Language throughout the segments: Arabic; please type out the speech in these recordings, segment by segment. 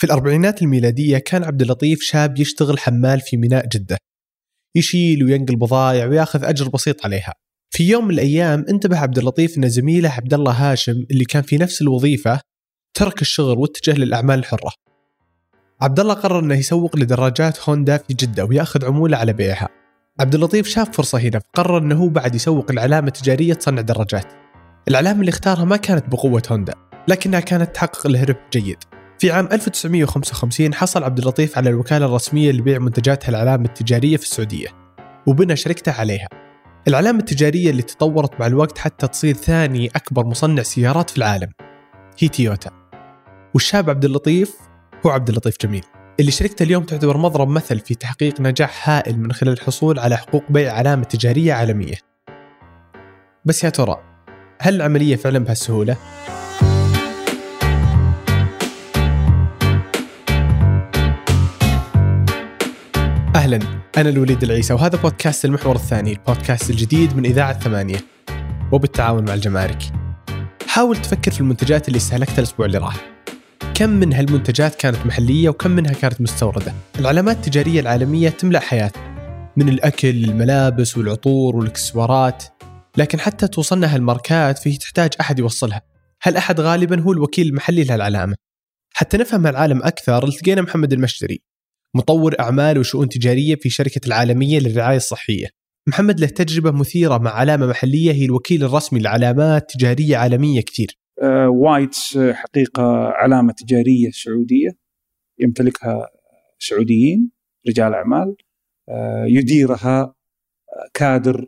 في الأربعينات الميلادية كان عبد اللطيف شاب يشتغل حمال في ميناء جدة. يشيل وينقل بضائع وياخذ أجر بسيط عليها. في يوم من الأيام انتبه عبد اللطيف أن زميله عبد الله هاشم اللي كان في نفس الوظيفة ترك الشغل واتجه للأعمال الحرة. عبد الله قرر إنه يسوق لدراجات هوندا في جدة ويأخذ عمولة على بيعها. عبد اللطيف شاف فرصة هنا فقرر إنه هو بعد يسوق العلامة التجارية تصنع دراجات. العلامة اللي اختارها ما كانت بقوة هوندا لكنها كانت تحقق له ربح جيد. في عام 1955 حصل عبد اللطيف على الوكالة الرسمية لبيع منتجاتها العلامة التجارية في السعودية وبنى شركته عليها. العلامة التجارية اللي تطورت مع الوقت حتى تصير ثاني أكبر مصنع سيارات في العالم هي تويوتا. والشاب عبد اللطيف هو عبد اللطيف جميل اللي شركته اليوم تعتبر مضرب مثل في تحقيق نجاح هائل من خلال الحصول على حقوق بيع علامة تجارية عالمية. بس يا ترى هل العملية فعلا بهالسهولة؟ أهلا أنا الوليد العيسى وهذا بودكاست المحور الثاني البودكاست الجديد من إذاعة ثمانية وبالتعاون مع الجمارك حاول تفكر في المنتجات اللي استهلكتها الأسبوع اللي راح. كم من هالمنتجات كانت محلية وكم منها كانت مستوردة؟ العلامات التجارية العالمية تملأ حياتنا من الأكل الملابس والعطور والإكسسوارات. لكن حتى توصلنا هالماركات فهي تحتاج أحد يوصلها. هالأحد غالبا هو الوكيل المحلي لهالعلامة؟ حتى نفهم العالم أكثر التقينا محمد المشتري. مطور أعمال وشؤون تجارية في شركة العالمية للرعاية الصحية. محمد له تجربة مثيرة مع علامة محلية هي الوكيل الرسمي لعلامات تجارية عالمية كثير. وايتس آه، حقيقة علامة تجارية سعودية يمتلكها سعوديين رجال أعمال. آه، يديرها آه، كادر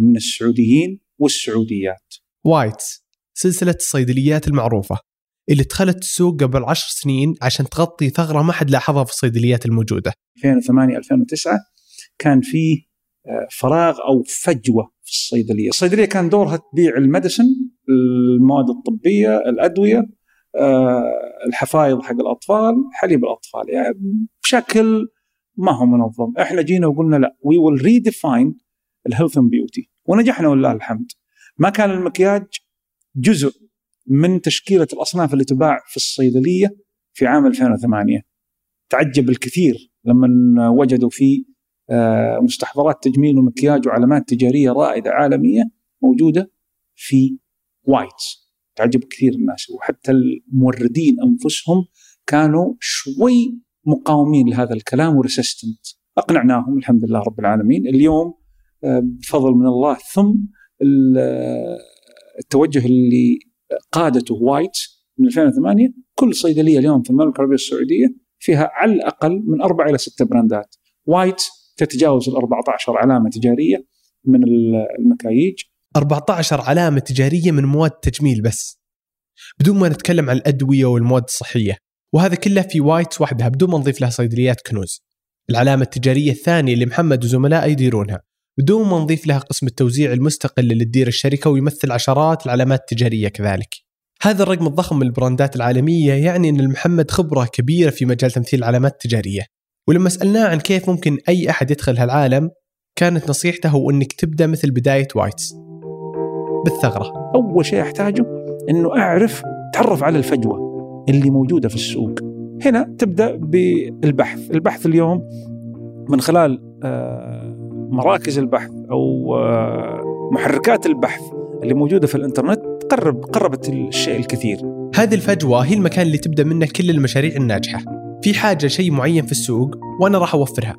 من السعوديين والسعوديات. وايتس سلسلة الصيدليات المعروفة. اللي دخلت السوق قبل عشر سنين عشان تغطي ثغرة ما حد لاحظها في الصيدليات الموجودة. 2008 2009 كان فيه فراغ أو فجوة في الصيدلية. الصيدلية كان دورها تبيع المدسن المواد الطبية الأدوية آه، الحفايض حق الأطفال حليب الأطفال. يعني بشكل ما هو منظم. إحنا جينا وقلنا لا we will redefine ال health and beauty ونجحنا ولله الحمد. ما كان المكياج جزء من تشكيلة الأصناف اللي تباع في الصيدلية في عام 2008 تعجب الكثير لما وجدوا في آه، مستحضرات تجميل ومكياج وعلامات تجارية رائدة عالمية موجودة في Whites. تعجب كثير الناس وحتى الموردين أنفسهم كانوا شوي مقاومين لهذا الكلام و resistant. أقنعناهم الحمد لله رب العالمين. اليوم آه، بفضل من الله ثم آه، التوجه اللي قادته Whites من 2008 كل صيدلية اليوم في المملكة العربية السعودية فيها على الأقل من أربع إلى ست براندات. Whites تتجاوز ال 14 علامة تجارية من المكاييج. 14 علامة تجارية من مواد تجميل بس بدون ما نتكلم عن الأدوية والمواد الصحية. وهذا كله في Whites وحدها بدون ما نضيف لها صيدليات كنوز. العلامة التجارية الثانية اللي محمد وزملائه يديرونها. بدون ما نضيف لها قسم التوزيع المستقل اللي تدير الشركة ويمثل عشرات العلامات التجارية كذلك. هذا الرقم الضخم من البراندات العالمية يعني أن لمحمد خبرة كبيرة في مجال تمثيل العلامات التجارية. ولما سألناه عن كيف ممكن أي أحد يدخل هالعالم كانت نصيحته هو أنك تبدأ مثل بداية وايتس. بالثغرة. أول شيء أحتاجه إنه أعرف تعرف على الفجوة اللي موجودة في السوق. هنا تبدأ بالبحث. البحث اليوم من خلال آه، مراكز البحث أو آه، محركات البحث اللي موجودة في الإنترنت قرب قربت الشيء الكثير. هذه الفجوة هي المكان اللي تبدأ منه كل المشاريع الناجحة. في حاجة شيء معين في السوق وأنا راح أوفرها.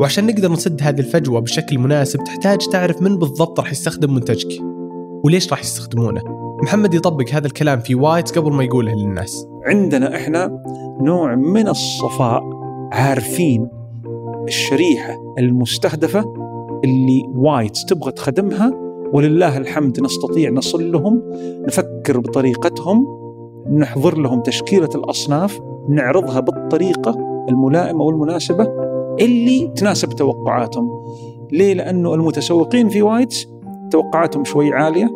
وعشان نقدر نسد هذه الفجوة بشكل مناسب تحتاج تعرف من بالضبط راح يستخدم منتجك وليش راح يستخدمونه. محمد يطبق هذا الكلام في Whites قبل ما يقوله للناس. عندنا إحنا نوع من الصفاء عارفين الشريحة المستهدفة اللي Whites تبغى تخدمها ولله الحمد نستطيع نصل لهم نفكر بطريقتهم نحضر لهم تشكيلة الأصناف نعرضها بالطريقة الملائمة والمناسبة اللي تناسب توقعاتهم ليه؟ لأنه المتسوقين في وايتس توقعاتهم شوي عالية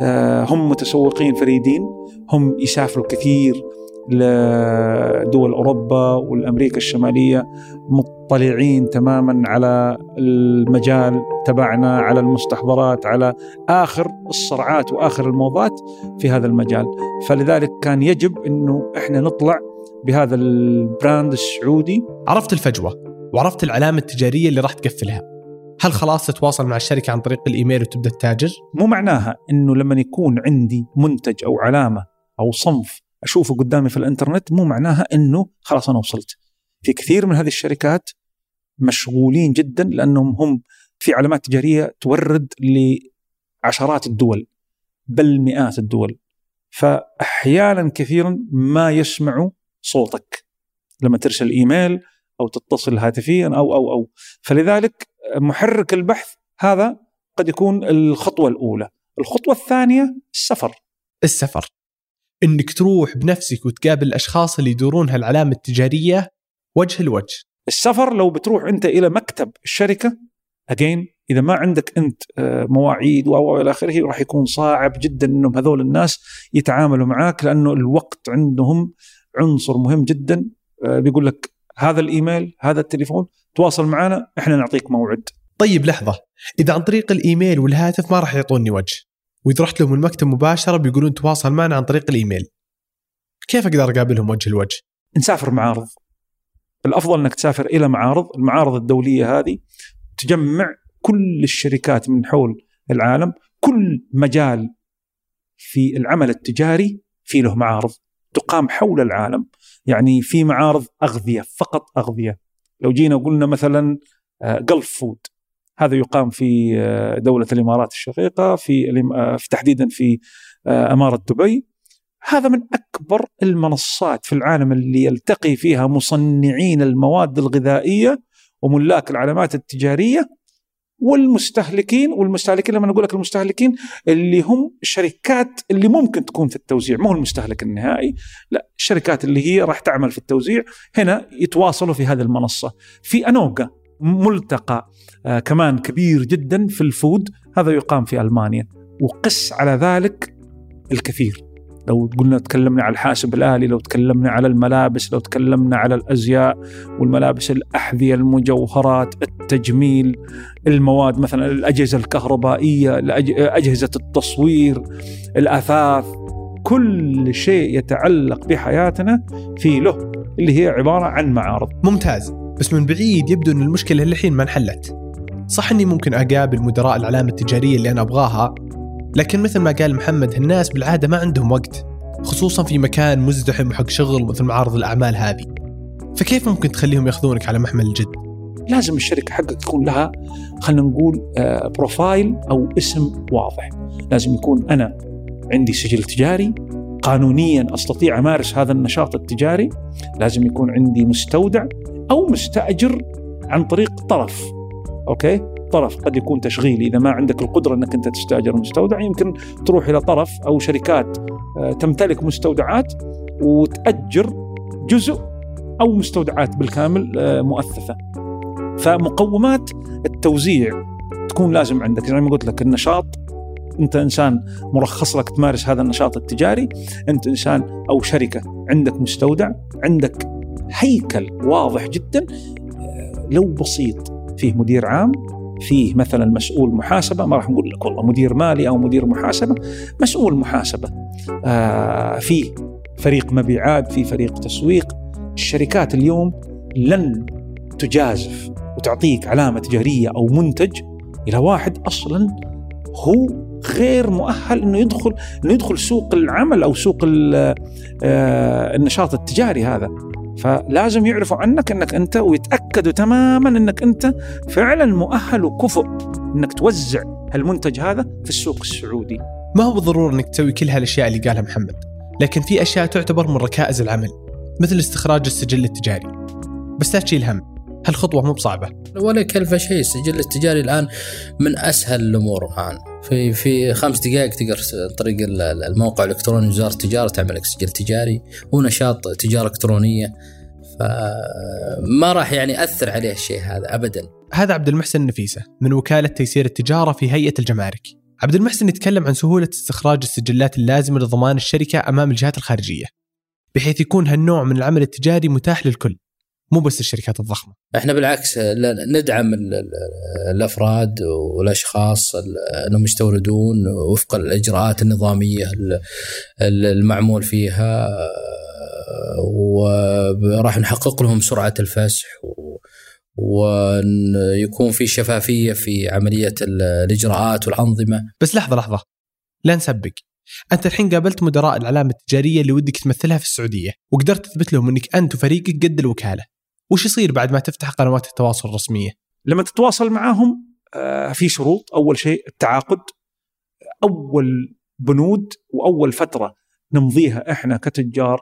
آه، هم متسوقين فريدين هم يسافروا كثير لدول أوروبا والأمريكا الشمالية مطلعين تماما على المجال تبعنا على المستحضرات على آخر الصرعات وآخر الموضات في هذا المجال. فلذلك كان يجب إنه إحنا نطلع بهذا البراند السعودي. عرفت الفجوة وعرفت العلامة التجارية اللي راح تقفلها. هل خلاص تتواصل مع الشركة عن طريق الإيميل وتبدأ تتاجر؟ مو معناها إنه لما يكون عندي منتج أو علامة أو صنف أشوفه قدامي في الإنترنت مو معناها إنه خلاص أنا وصلت. في كثير من هذه الشركات مشغولين جدا لأنهم هم في علامات تجارية تورد لعشرات الدول بل مئات الدول. فاحيانا كثيرا ما يسمعوا صوتك لما ترسل إيميل أو تتصل هاتفيا أو أو أو فلذلك محرك البحث هذا قد يكون الخطوة الأولى. الخطوة الثانية السفر. السفر إنك تروح بنفسك وتقابل الاشخاص اللي يدورون هالعلامة التجارية وجه لوجه. السفر لو بتروح أنت إلى مكتب الشركة اجين إذا ما عندك أنت آه، مواعيد و إلى آخره راح يكون صعب جدا إنهم هذول الناس يتعاملوا معاك لأنه الوقت عندهم عنصر مهم جدا. آه، بيقول لك هذا الإيميل هذا التليفون تواصل معنا إحنا نعطيك موعد. طيب لحظة. إذا عن طريق الإيميل والهاتف ما راح يعطوني وجه. وإذا رحت لهم المكتب مباشرة بيقولون تواصل معنا عن طريق الإيميل. كيف أقدر أقابلهم وجه لوجه؟ نسافر معارض. الأفضل إنك تسافر إلى معارض. المعارض الدولية هذه تجمع كل الشركات من حول العالم كل مجال في العمل التجاري في له معارض تقام حول العالم. يعني في معارض أغذية فقط أغذية. لو جينا وقلنا مثلا جلف فود هذا يقام في آه، دولة الإمارات الشقيقة في, آه، في تحديدا في آه، أمارة دبي. هذا من أكبر المنصات في العالم اللي يلتقي فيها مصنعين المواد الغذائية وملاك العلامات التجارية والمستهلكين والمستهلكين لما نقول لك المستهلكين اللي هم الشركات اللي ممكن تكون في التوزيع مو المستهلك النهائي لا الشركات اللي هي راح تعمل في التوزيع. هنا يتواصلوا في هذه المنصة. في أنوغا ملتقى آه كمان كبير جدا في الفود هذا يقام في ألمانيا. وقس على ذلك الكثير. لو قلنا تكلمنا على الحاسب الآلي لو تكلمنا على الملابس لو تكلمنا على الأزياء والملابس الأحذية المجوهرات التجميل المواد مثلا الأجهزة الكهربائية أجهزة التصوير الأثاث كل شيء يتعلق بحياتنا في له اللي هي عبارة عن معارض. ممتاز. بس من بعيد يبدو أن المشكلة للحين ما انحلت. صح أني ممكن أقابل مدراء العلامة التجارية اللي أنا أبغاها لكن مثل ما قال محمد الناس بالعادة ما عندهم وقت خصوصا في مكان مزدحم حق شغل مثل معارض الأعمال هذه. فكيف ممكن تخليهم يأخذونك على محمل الجد؟ لازم الشركة حقك تكون لها خلينا نقول بروفايل أو اسم واضح. لازم يكون أنا عندي سجل تجاري قانونيا أستطيع أمارس هذا النشاط التجاري. لازم يكون عندي مستودع أو مستأجر عن طريق طرف. أوكي؟ طرف قد يكون تشغيلي. إذا ما عندك القدرة إنك أنت تستأجر مستودع يمكن تروح إلى طرف أو شركات آه، تمتلك مستودعات وتأجر جزء أو مستودعات بالكامل آه، مؤثثة. فمقومات التوزيع تكون لازم عندك. زي ما قلت لك النشاط أنت إنسان مرخص لك تمارس هذا النشاط التجاري. أنت إنسان أو شركة عندك مستودع عندك هيكل واضح جدا آه، لو بسيط فيه مدير عام فيه مثلا مسؤول محاسبة ما راح نقول لك والله مدير مالي أو مدير محاسبة مسؤول محاسبة آه فيه فريق مبيعات في فريق تسويق. الشركات اليوم لن تجازف وتعطيك علامة تجارية أو منتج إلى واحد أصلا هو غير مؤهل إنه يدخل إنه يدخل سوق العمل أو سوق آه، النشاط التجاري هذا. فلازم يعرفوا عنك إنك أنت ويتأكدوا تماما إنك أنت فعلا مؤهل وكفؤ إنك توزع المنتج هذا في السوق السعودي. ما هو بالضرورة إنك تسوي كل هالأشياء اللي قالها محمد، لكن في أشياء تعتبر من ركائز العمل مثل استخراج السجل التجاري. بس لا تشيل هم، هالخطوة مو بصعبة. ولا كلفة شيء، السجل التجاري الآن من أسهل الأمور الآن. في في خمس دقائق تقدر طريق الموقع الإلكتروني وزارة التجارة تعمل لك سجل تجاري ونشاط تجارة إلكترونية فما راح يعني أثر عليه الشيء هذا ابدا. هذا عبد المحسن نفيسة من وكالة تيسير التجارة في هيئة الجمارك. عبد المحسن يتكلم عن سهولة استخراج السجلات اللازمة لضمان الشركة أمام الجهات الخارجية. بحيث يكون هالنوع من العمل التجاري متاح للكل. مو بس الشركات الضخمة. إحنا بالعكس ندعم الأفراد والأشخاص أنهم يستوردون وفق الإجراءات النظامية المعمول فيها وراح نحقق لهم سرعة الفسح ويكون في شفافية في عملية الإجراءات والأنظمة. بس لحظة لحظة لا نسبق. أنت الحين قابلت مدراء العلامه التجارية اللي ودك تمثلها في السعودية وقدرت تثبت لهم إنك أنت وفريقك قد الوكالة. وش يصير بعد ما تفتح قنوات التواصل الرسمية؟ لما تتواصل معاهم آه، في شروط. أول شيء التعاقد أول بنود وأول فترة نمضيها إحنا كتجار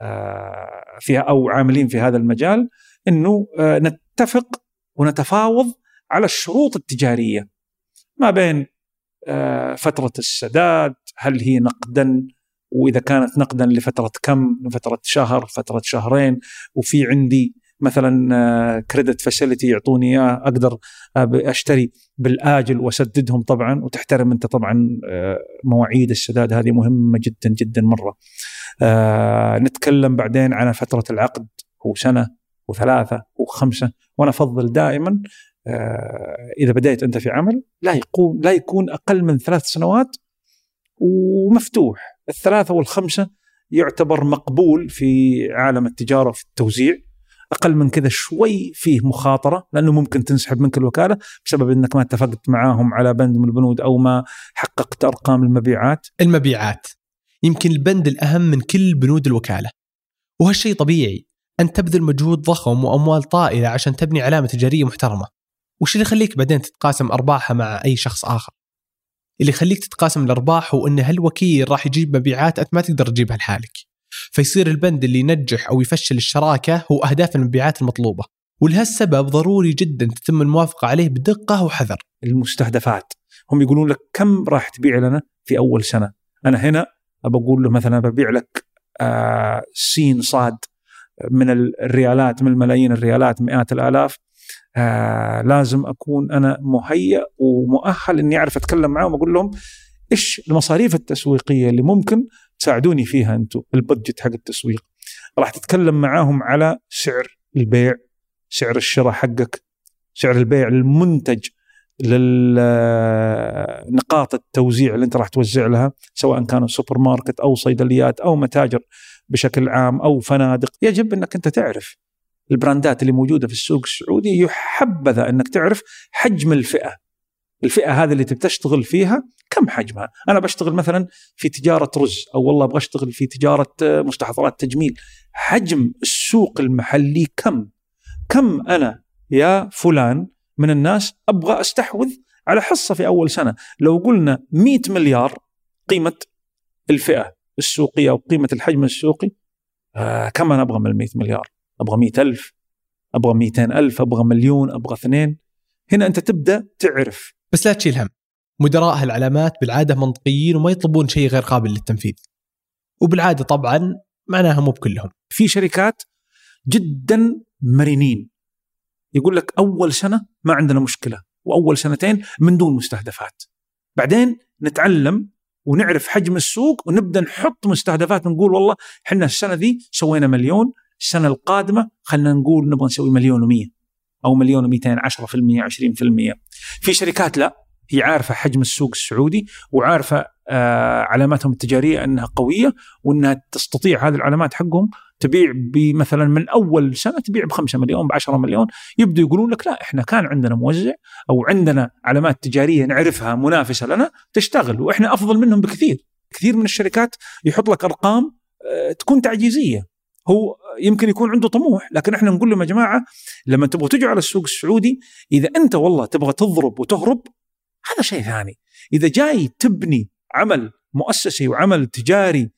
آه، فيها أو عاملين في هذا المجال إنه آه، نتفق ونتفاوض على الشروط التجارية ما بين فترة السداد هل هي نقدا؟ وإذا كانت نقدا لفترة كم؟ لفترة شهر فترة شهرين. وفي عندي مثلا كريدت فاسيلتي يعطوني إياه أقدر أشتري بالآجل وأسددهم طبعا وتحترم أنت طبعا آه، مواعيد السداد هذه مهمة جدا جدا مرة. آه، نتكلم بعدين عن فترة العقد هو سنة وثلاثة وخمسة وأنا أفضل دائما آه، إذا بديت أنت في عمل لا يكون لا يكون أقل من ثلاث سنوات ومفتوح الثلاثة والخمسة يعتبر مقبول في عالم التجارة في التوزيع أقل من كذا شوي فيه مخاطرة لأنه ممكن تنسحب منك الوكالة بسبب إنك ما اتفقت معاهم على بند من البنود أو ما حققت أرقام المبيعات. المبيعات يمكن البند الأهم من كل بنود الوكالة. وهالشيء طبيعي أن تبذل مجهود ضخم وأموال طائلة عشان تبني علامة تجارية محترمة. وش اللي يخليك بعدين تتقاسم أرباحها مع أي شخص آخر؟ اللي يخليك تتقاسم الأرباح هو إن هالوكيل راح يجيب مبيعات أنت ما تقدر تجيبها لحالك. فيصير البند اللي ينجح أو يفشل الشراكة هو أهداف المبيعات المطلوبة. ولهالسبب ضروري جدا تتم الموافقة عليه بدقة وحذر. المستهدفات. هم يقولون لك كم راح تبيع لنا في أول سنة؟ أنا هنا بقول له مثلا ببيع لك آه سين صاد من الريالات من الملايين الريالات مئات الآلاف. آه لازم أكون أنا مهيئ ومؤهل إني أعرف أتكلم معاهم وأقول لهم إيش المصاريف التسويقية اللي ممكن تساعدوني فيها أنتم ال budget حق التسويق. راح تتكلم معاهم على سعر البيع سعر الشراء حقك سعر البيع للمنتج للنقاط التوزيع اللي أنت راح توزع لها سواء كانوا سوبر ماركت أو صيدليات أو متاجر بشكل عام أو فنادق. يجب أنك أنت تعرف البراندات اللي موجودة في السوق السعودي يحبذا أنك تعرف حجم الفئة. الفئة هذه اللي تشتغل فيها كم حجمها؟ أنا بشتغل مثلا في تجارة رز أو والله أبغى أشتغل في تجارة مستحضرات تجميل. حجم السوق المحلي كم؟ كم أنا يا فلان من الناس أبغى أستحوذ على حصة في أول سنة، لو قلنا 100 مليار قيمة الفئة السوقية أو قيمة الحجم السوقي آه كم أنا أبغى من ال 100 مليار؟ أبغى 100000 أبغى 200000 أبغى مليون أبغى اثنين هنا أنت تبدأ تعرف بس لا تشيل هم. مدراء هالعلامات بالعادة منطقيين وما يطلبون شيء غير قابل للتنفيذ. وبالعادة طبعا معناها مو بكلهم. في شركات جدا مرنين. يقول لك أول سنة ما عندنا مشكلة وأول سنتين من دون مستهدفات. بعدين نتعلم ونعرف حجم السوق ونبدأ نحط مستهدفات نقول والله إحنا السنة ذي سوينا مليون السنة القادمة خلينا نقول نبغى نسوي مليون و100 أو مليون و200 10% 20% في شركات لا هي عارفة حجم السوق السعودي وعارفة آه علاماتهم التجارية أنها قوية وأنها تستطيع هذه العلامات حقهم تبيع بمثلا من أول سنة تبيع ب 5 مليون ب 10 مليون. يبدو يقولون لك لا إحنا كان عندنا موزع أو عندنا علامات تجارية نعرفها منافسة لنا تشتغل وإحنا أفضل منهم بكثير. كثير من الشركات يحط لك أرقام آه تكون تعجيزية. هو يمكن يكون عنده طموح لكن إحنا نقول لهم يا جماعة لما تبغوا تجوا على السوق السعودي إذا أنت والله تبغى تضرب وتهرب هذا شيء ثاني. إذا جاي تبني عمل مؤسسي وعمل تجاري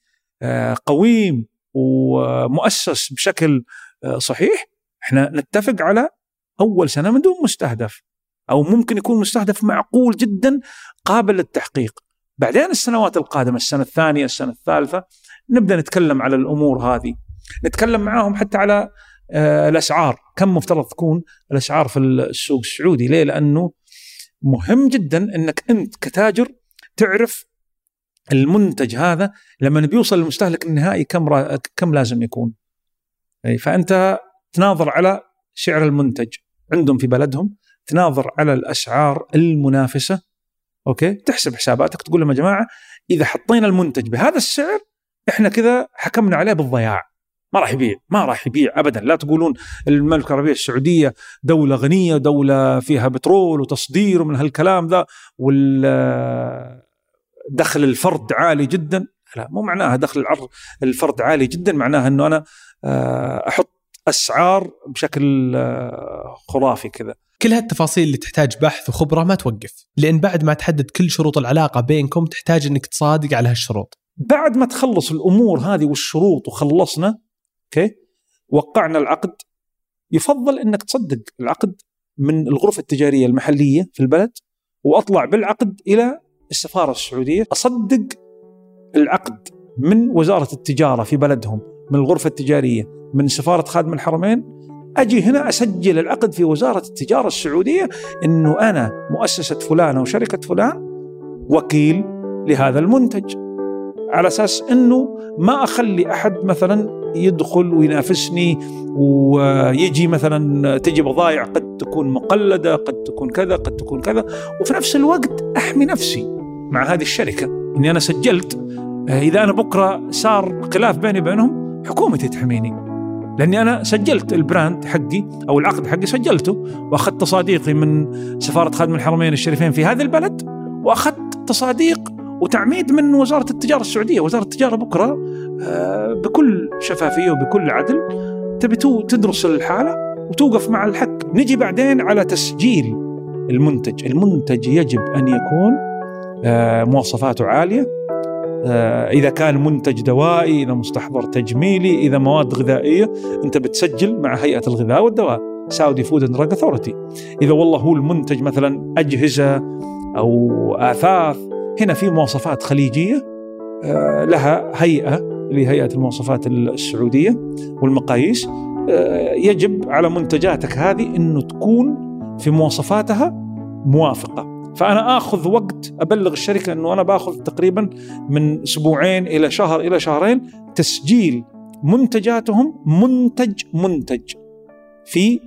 آه، قويم ومؤسس بشكل آه، صحيح إحنا نتفق على أول سنة من دون مستهدف. أو ممكن يكون مستهدف معقول جدا قابل للتحقيق. بعدين السنوات القادمة السنة الثانية السنة الثالثة نبدأ نتكلم على الأمور هذه. نتكلم معاهم حتى على آه، الاسعار كم مفترض تكون الاسعار في السوق السعودي؟ ليه؟ لأنه مهم جدا إنك أنت كتاجر تعرف المنتج هذا لما بيوصل للمستهلك النهائي كم را... كم لازم يكون. أي فأنت تناظر على سعر المنتج عندهم في بلدهم تناظر على الاسعار المنافسة okay؟ تحسب حساباتك تقول لهم يا جماعة إذا حطينا المنتج بهذا السعر إحنا كذا حكمنا عليه بالضياع. ما راح يبيع ما راح يبيع ابدا. لا تقولون المملكة العربية السعودية دولة غنية دولة فيها بترول وتصدير ومن هالكلام ذا وال دخل الفرد عالي جدا. لا مو معناها دخل الفرد عالي جدا معناها إنه أنا آه، أحط أسعار بشكل آه، خرافي كذا. كل هالتفاصيل اللي تحتاج بحث وخبرة ما توقف لأن بعد ما تحدد كل شروط العلاقة بينكم تحتاج إنك تصادق على هالشروط. بعد ما تخلص الأمور هذه والشروط وخلصنا أوكي؟ وقعنا العقد. يفضل إنك تصدق العقد من الغرفة التجارية المحلية في البلد وأطلع بالعقد إلى السفارة السعودية أصدق العقد من وزارة التجارة في بلدهم من الغرفة التجارية من سفارة خادم الحرمين. أجي هنا أسجل العقد في وزارة التجارة السعودية إنه أنا مؤسسة فلان أو شركة فلان وكيل لهذا المنتج على أساس إنه ما أخلي أحد مثلا يدخل وينافسني ويجي مثلا تجي بضائع قد تكون مقلدة قد تكون كذا قد تكون كذا. وفي نفس الوقت أحمي نفسي مع هذه الشركة إني أنا سجلت. إذا أنا بكرة صار خلاف بيني وبينهم حكومتي تحميني. لأني أنا سجلت البراند حقي أو العقد حقي سجلته وأخذت تصاديقي من سفارة خادم الحرمين الشريفين في هذا البلد وأخذت تصاديق وتعميد من وزارة التجارة السعودية، وزارة التجارة بكرة آه، بكل شفافية وبكل عدل تبي تدرس الحالة وتوقف مع الحق، نجي بعدين على تسجيل المنتج، المنتج يجب أن يكون آه، مواصفاته عالية. آه، إذا كان منتج دوائي إذا مستحضر تجميلي إذا مواد غذائية أنت بتسجل مع هيئة الغذاء والدواء. Saudi Food and Drug إذا والله هو المنتج مثلا أجهزة أو آثاث هنا في مواصفات خليجية آه، لها هيئة اللي هيئة المواصفات السعودية والمقاييس. آه، يجب على منتجاتك هذه إنه تكون في مواصفاتها موافقة. فأنا آخذ وقت أبلغ الشركة إنه أنا بآخذ تقريبا من أسبوعين إلى شهر إلى شهرين تسجيل منتجاتهم منتج منتج في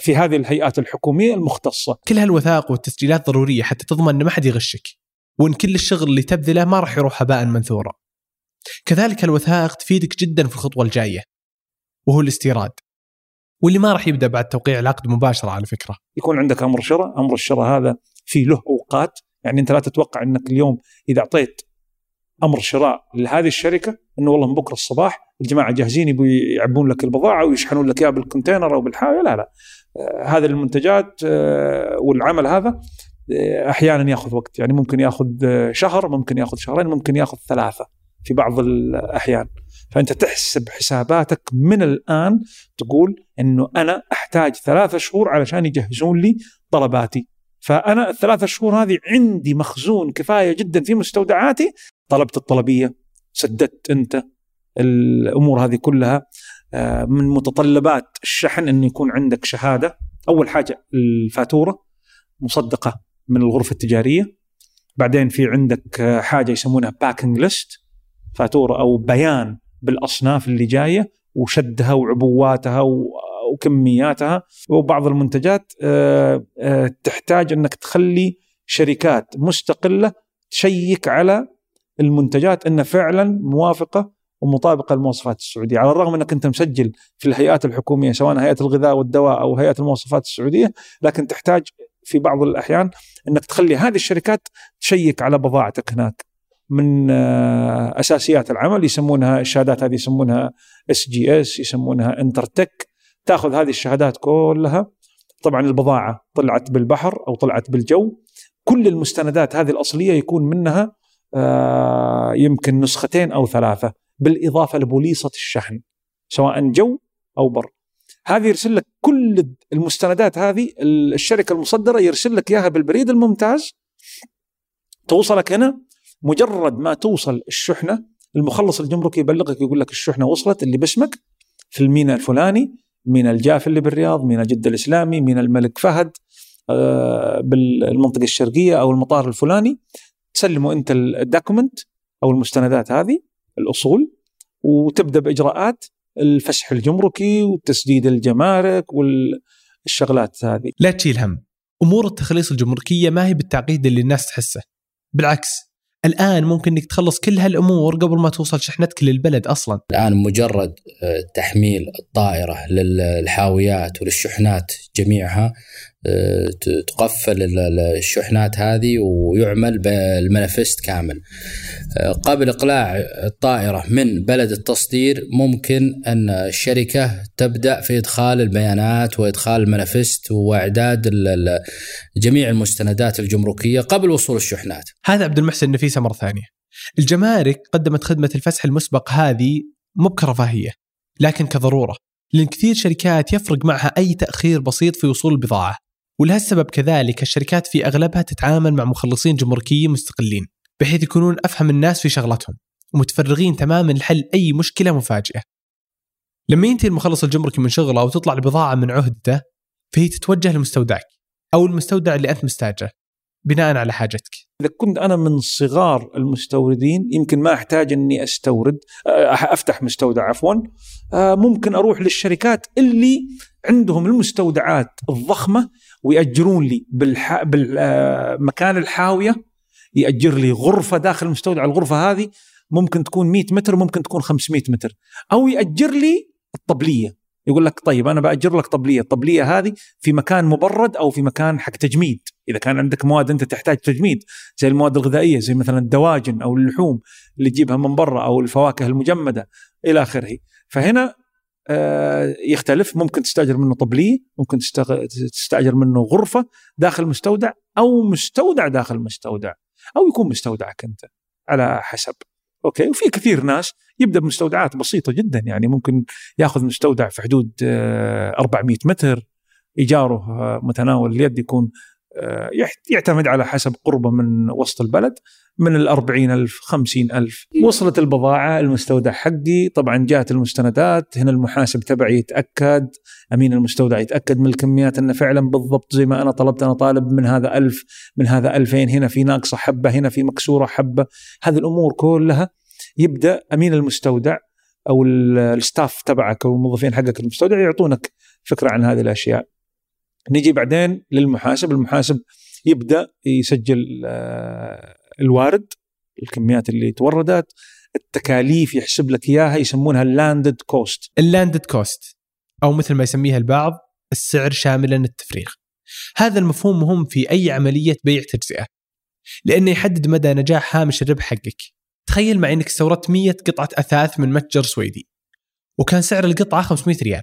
في هذه الهيئات الحكومية المختصة. كل هالوثائق والتسجيلات ضرورية حتى تضمن ان ما حد يغشك وإن كل الشغل اللي تبذله ما راح يروح هباء منثورا. كذلك الوثائق تفيدك جدا في الخطوة الجاية وهو الاستيراد. واللي ما راح يبدأ بعد توقيع العقد مباشرة على فكرة. يكون عندك أمر شراء، أمر الشراء هذا في له أوقات، يعني أنت لا تتوقع إنك اليوم إذا أعطيت أمر شراء لهذه الشركة إنه والله من بكرة الصباح الجماعة جاهزين يبوا يعبون لك البضاعة ويشحنون لك إياها بالكونتينر أو بالحاويه لا لا. آه هذه المنتجات آه والعمل هذا آه أحيانا يأخذ وقت. يعني ممكن يأخذ شهر ممكن يأخذ شهرين ممكن يأخذ ثلاثة في بعض الأحيان. فأنت تحسب حساباتك من الآن تقول إنه أنا أحتاج ثلاثة شهور علشان يجهزون لي طلباتي. فأنا الثلاثة شهور هذه عندي مخزون كفاية جدا في مستودعاتي. طلبت الطلبية سددت أنت الأمور هذه كلها آه، من متطلبات الشحن انه يكون عندك شهادة. أول حاجة الفاتورة مصدقة من الغرفة التجارية. بعدين في عندك آه، حاجة يسمونها packing list فاتورة أو بيان بالأصناف اللي جاية وشدها وعبواتها وكمياتها. وبعض المنتجات آه، تحتاج إنك تخلي شركات مستقلة check على المنتجات إنها فعلا موافقة ومطابقه للمواصفات السعودية، على الرغم إنك أنت مسجل في الهيئات الحكومية سواء هيئة الغذاء والدواء أو هيئة المواصفات السعودية، لكن تحتاج في بعض الأحيان إنك تخلي هذه الشركات check على بضاعتك هناك. من آه، أساسيات العمل يسمونها الشهادات هذه يسمونها SGS يسمونها Intertek. تأخذ هذه الشهادات كلها. طبعا البضاعة طلعت بالبحر أو طلعت بالجو. كل المستندات هذه الأصلية يكون منها آه، يمكن نسختين أو ثلاثة. بالإضافة لبوليصة الشحن سواء جو أو بر. هذه يرسل لك كل المستندات هذه الشركة المصدرة يرسل لك إياها بالبريد الممتاز. توصلك هنا مجرد ما توصل الشحنة المخلص الجمركي يبلغك يقول لك الشحنة وصلت اللي باسمك في الميناء الفلاني ميناء الجاف اللي بالرياض ميناء جده الإسلامي ميناء الملك فهد آه، بالمنطقة الشرقية أو المطار الفلاني. تسلموا أنت الدوكيمنت أو المستندات هذه. الأصول وتبدأ بإجراءات الفسح الجمركي وتسديد الجمارك والشغلات هذه. لا تشيل هم، أمور التخليص الجمركية ما هي بالتعقيد اللي الناس تحسه. بالعكس الآن ممكن إنك تخلص كل هالأمور قبل ما توصل شحنتك للبلد أصلا الآن مجرد آه، تحميل الطائرة للحاويات وللشحنات جميعها تقفل الشحنات هذه ويعمل بال manifest كامل آه، قبل إقلاع الطائرة من بلد التصدير ممكن أن الشركة تبدأ في إدخال البيانات وإدخال ال manifest وإعداد جميع المستندات الجمركية قبل وصول الشحنات. هذا عبد المحسن النفيسه مرة ثانية. الجمارك قدمت خدمة الفسح المسبق هذه مو كرفاهيه لكن كضرورة لأن كثير شركات يفرق معها أي تأخير بسيط في وصول البضاعة ولهالسبب كذلك الشركات في أغلبها تتعامل مع مخلصين جمركيين مستقلين بحيث يكونون أفهم الناس في شغلتهم ومتفرغين تماما لحل أي مشكلة مفاجئة. لما ينتهي المخلص الجمركي من شغله وتطلع البضاعه من عهدته فهي تتوجه لمستودعك أو المستودع اللي أنت مستاجره بناء على حاجتك. إذا كنت أنا من صغار المستوردين يمكن ما أحتاج إني أستورد آه، أفتح مستودع عفوا آه، ممكن أروح للشركات اللي عندهم المستودعات الضخمة ويأجرون لي بالح... بالمكان آه، الحاوية يأجر لي غرفة داخل المستودع. الغرفة هذه ممكن تكون 100 متر ممكن تكون 500 متر. أو يأجر لي الطبلية. يقول لك طيب أنا بأجر لك طبلية، الطبلية هذه في مكان مبرد أو في مكان حق تجميد، إذا كان عندك مواد أنت تحتاج تجميد زي المواد الغذائية زي مثلا الدواجن أو اللحوم اللي تجيبها من برا أو الفواكه المجمدة إلى آخره، فهنا يختلف. ممكن تستاجر منه طبليه، ممكن تستاجر منه غرفة داخل مستودع أو مستودع داخل مستودع أو يكون مستودعك أنت على حسب. أوكي؟ وفي كثير ناس يبدأ بمستودعات بسيطة جدا يعني ممكن يأخذ مستودع في حدود 400 آه، متر إيجاره آه، متناول اليد يكون آه، يعتمد على حسب قربه من وسط البلد. من ال 40 ألف 50 ألف. وصلت البضاعة المستودع حقي. طبعا جاءت المستندات. هنا المحاسب تبعي يتأكد. أمين المستودع يتأكد من الكميات أنه فعلا بالضبط زي ما أنا طلبت. أنا طالب من هذا ألف من هذا ألفين. هنا في ناقصة حبة هنا في مكسورة حبة. هذه الأمور كلها يبدأ أمين المستودع أو ال staff تبعك أو الموظفين حقك المستودع يعطونك فكرة عن هذه الأشياء. نجي بعدين للمحاسب. المحاسب يبدأ يسجل آه، الوارد الكميات اللي توردت التكاليف يحسب لك إياها يسمونها ال landed cost ال landed cost أو مثل ما يسميها البعض السعر شاملا التفريغ. هذا المفهوم مهم في أي عملية بيع تجزئة لأنه يحدد مدى نجاح هامش الربح حقك. تخيل معي إنك استوردت 100 قطعة أثاث من متجر سويدي وكان سعر القطعة 500 ريال.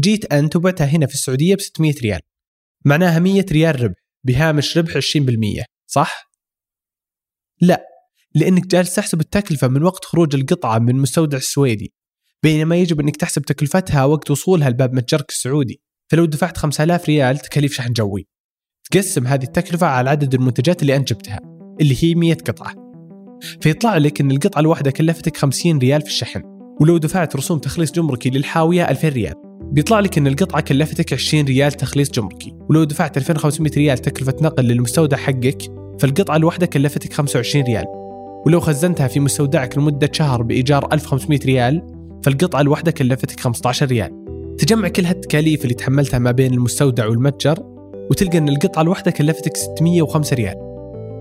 جيت أنت وبعتها هنا في السعودية ب 600 ريال. معناها 100 ريال ربح بهامش ربح 20% صح؟ لا لأنك جالس تحسب التكلفة من وقت خروج القطعة من المستودع السويدي بينما يجب أنك تحسب تكلفتها وقت وصولها لباب متجرك السعودي. فلو دفعت 5000 ريال تكاليف شحن جوي. تقسم هذه التكلفة على عدد المنتجات اللي أنت جبتها اللي هي 100 قطعة. فيطلع لك أن القطعة الواحدة كلفتك 50 ريال في الشحن ولو دفعت رسوم تخليص جمركي للحاوية 2000 ريال. بيطلع لك إن القطعة كلفتك 20 ريال تخليص جمركي ولو دفعت 2500 ريال تكلفة نقل للمستودع حقك فالقطعة الواحدة كلفتك 25 ريال. ولو خزنتها في مستودعك لمدة شهر بإيجار 1500 ريال فالقطعة الواحدة كلفتك 15 ريال. تجمع كل هالتكاليف اللي تحملتها ما بين المستودع والمتجر وتلقى إن القطعة الواحدة كلفتك 605 ريال.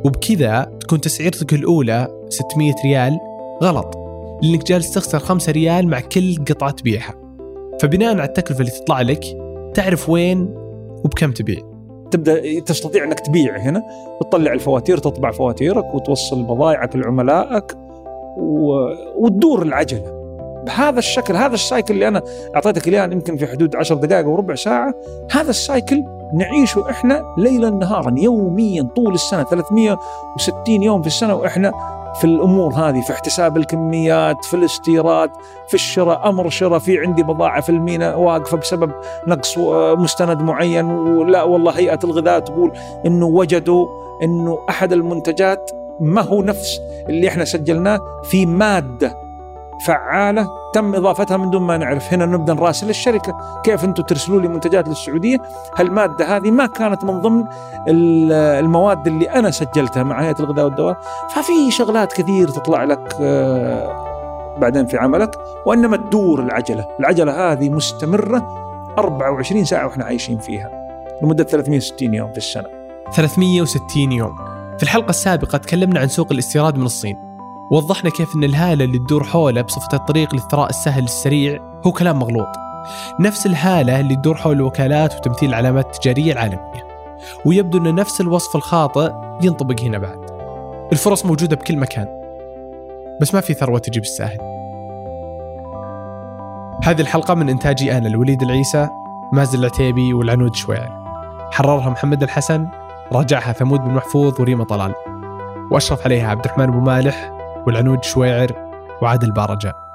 وبكذا تكون تسعيرتك الأولى 600 ريال غلط لأنك جالس تخسر 5 ريال مع كل قطعة تبيعها. فبناء على التكلفة اللي تطلع لك تعرف وين وبكم تبيع. تبدأ تستطيع إنك تبيع هنا وتطلع الفواتير تطبع فواتيرك وتوصل بضائعك لعملائك و... وتدور العجلة. بهذا الشكل هذا ال cycle اللي أنا أعطيتك إياه يمكن في حدود 10 دقائق وربع ساعة هذا السايكل نعيشه إحنا ليلا نهارا يوميا طول السنة 360 يوم في السنة وإحنا في الأمور هذه في احتساب الكميات في الاستيراد في الشراء. أمر شراء في عندي بضاعة في الميناء واقفة بسبب نقص مستند معين. ولا والله هيئة الغذاء تقول إنه وجدوا إنه أحد المنتجات ما هو نفس اللي إحنا سجلناه في مادة. فعالة. تم إضافتها من دون ما نعرف. هنا نبدأ نراسل الشركة كيف أنتم ترسلوا لي منتجات للسعودية؟ هالماده هذه ما كانت من ضمن المواد اللي أنا سجلتها مع هيئة الغذاء والدواء؟ ففي شغلات كثير تطلع لك آه، بعدين في عملك وإنما تدور العجلة. العجلة هذه مستمرة 24 ساعة وإحنا عايشين فيها لمدة 360 يوم في السنة. 360 يوم. في الحلقة السابقة تكلمنا عن سوق الاستيراد من الصين. وضحنا كيف أن الهالة اللي تدور حوله بصفة الطريق للثراء السهل السريع هو كلام مغلوط. نفس الهالة اللي تدور حول الوكالات وتمثيل العلامات التجارية العالمية ويبدو أن نفس الوصف الخاطئ ينطبق هنا بعد. الفرص موجودة بكل مكان. بس ما في ثروة تجي بالساهل هذه الحلقة من إنتاجي أنا الوليد العيسى مازن العتيبي والعنود شويعر حررها محمد الحسن راجعها ثمود بن محفوظ وريما طلال. وأشرف عليها عبد الرحمن أبو مالح والعنود شويعر وعادل بارجاء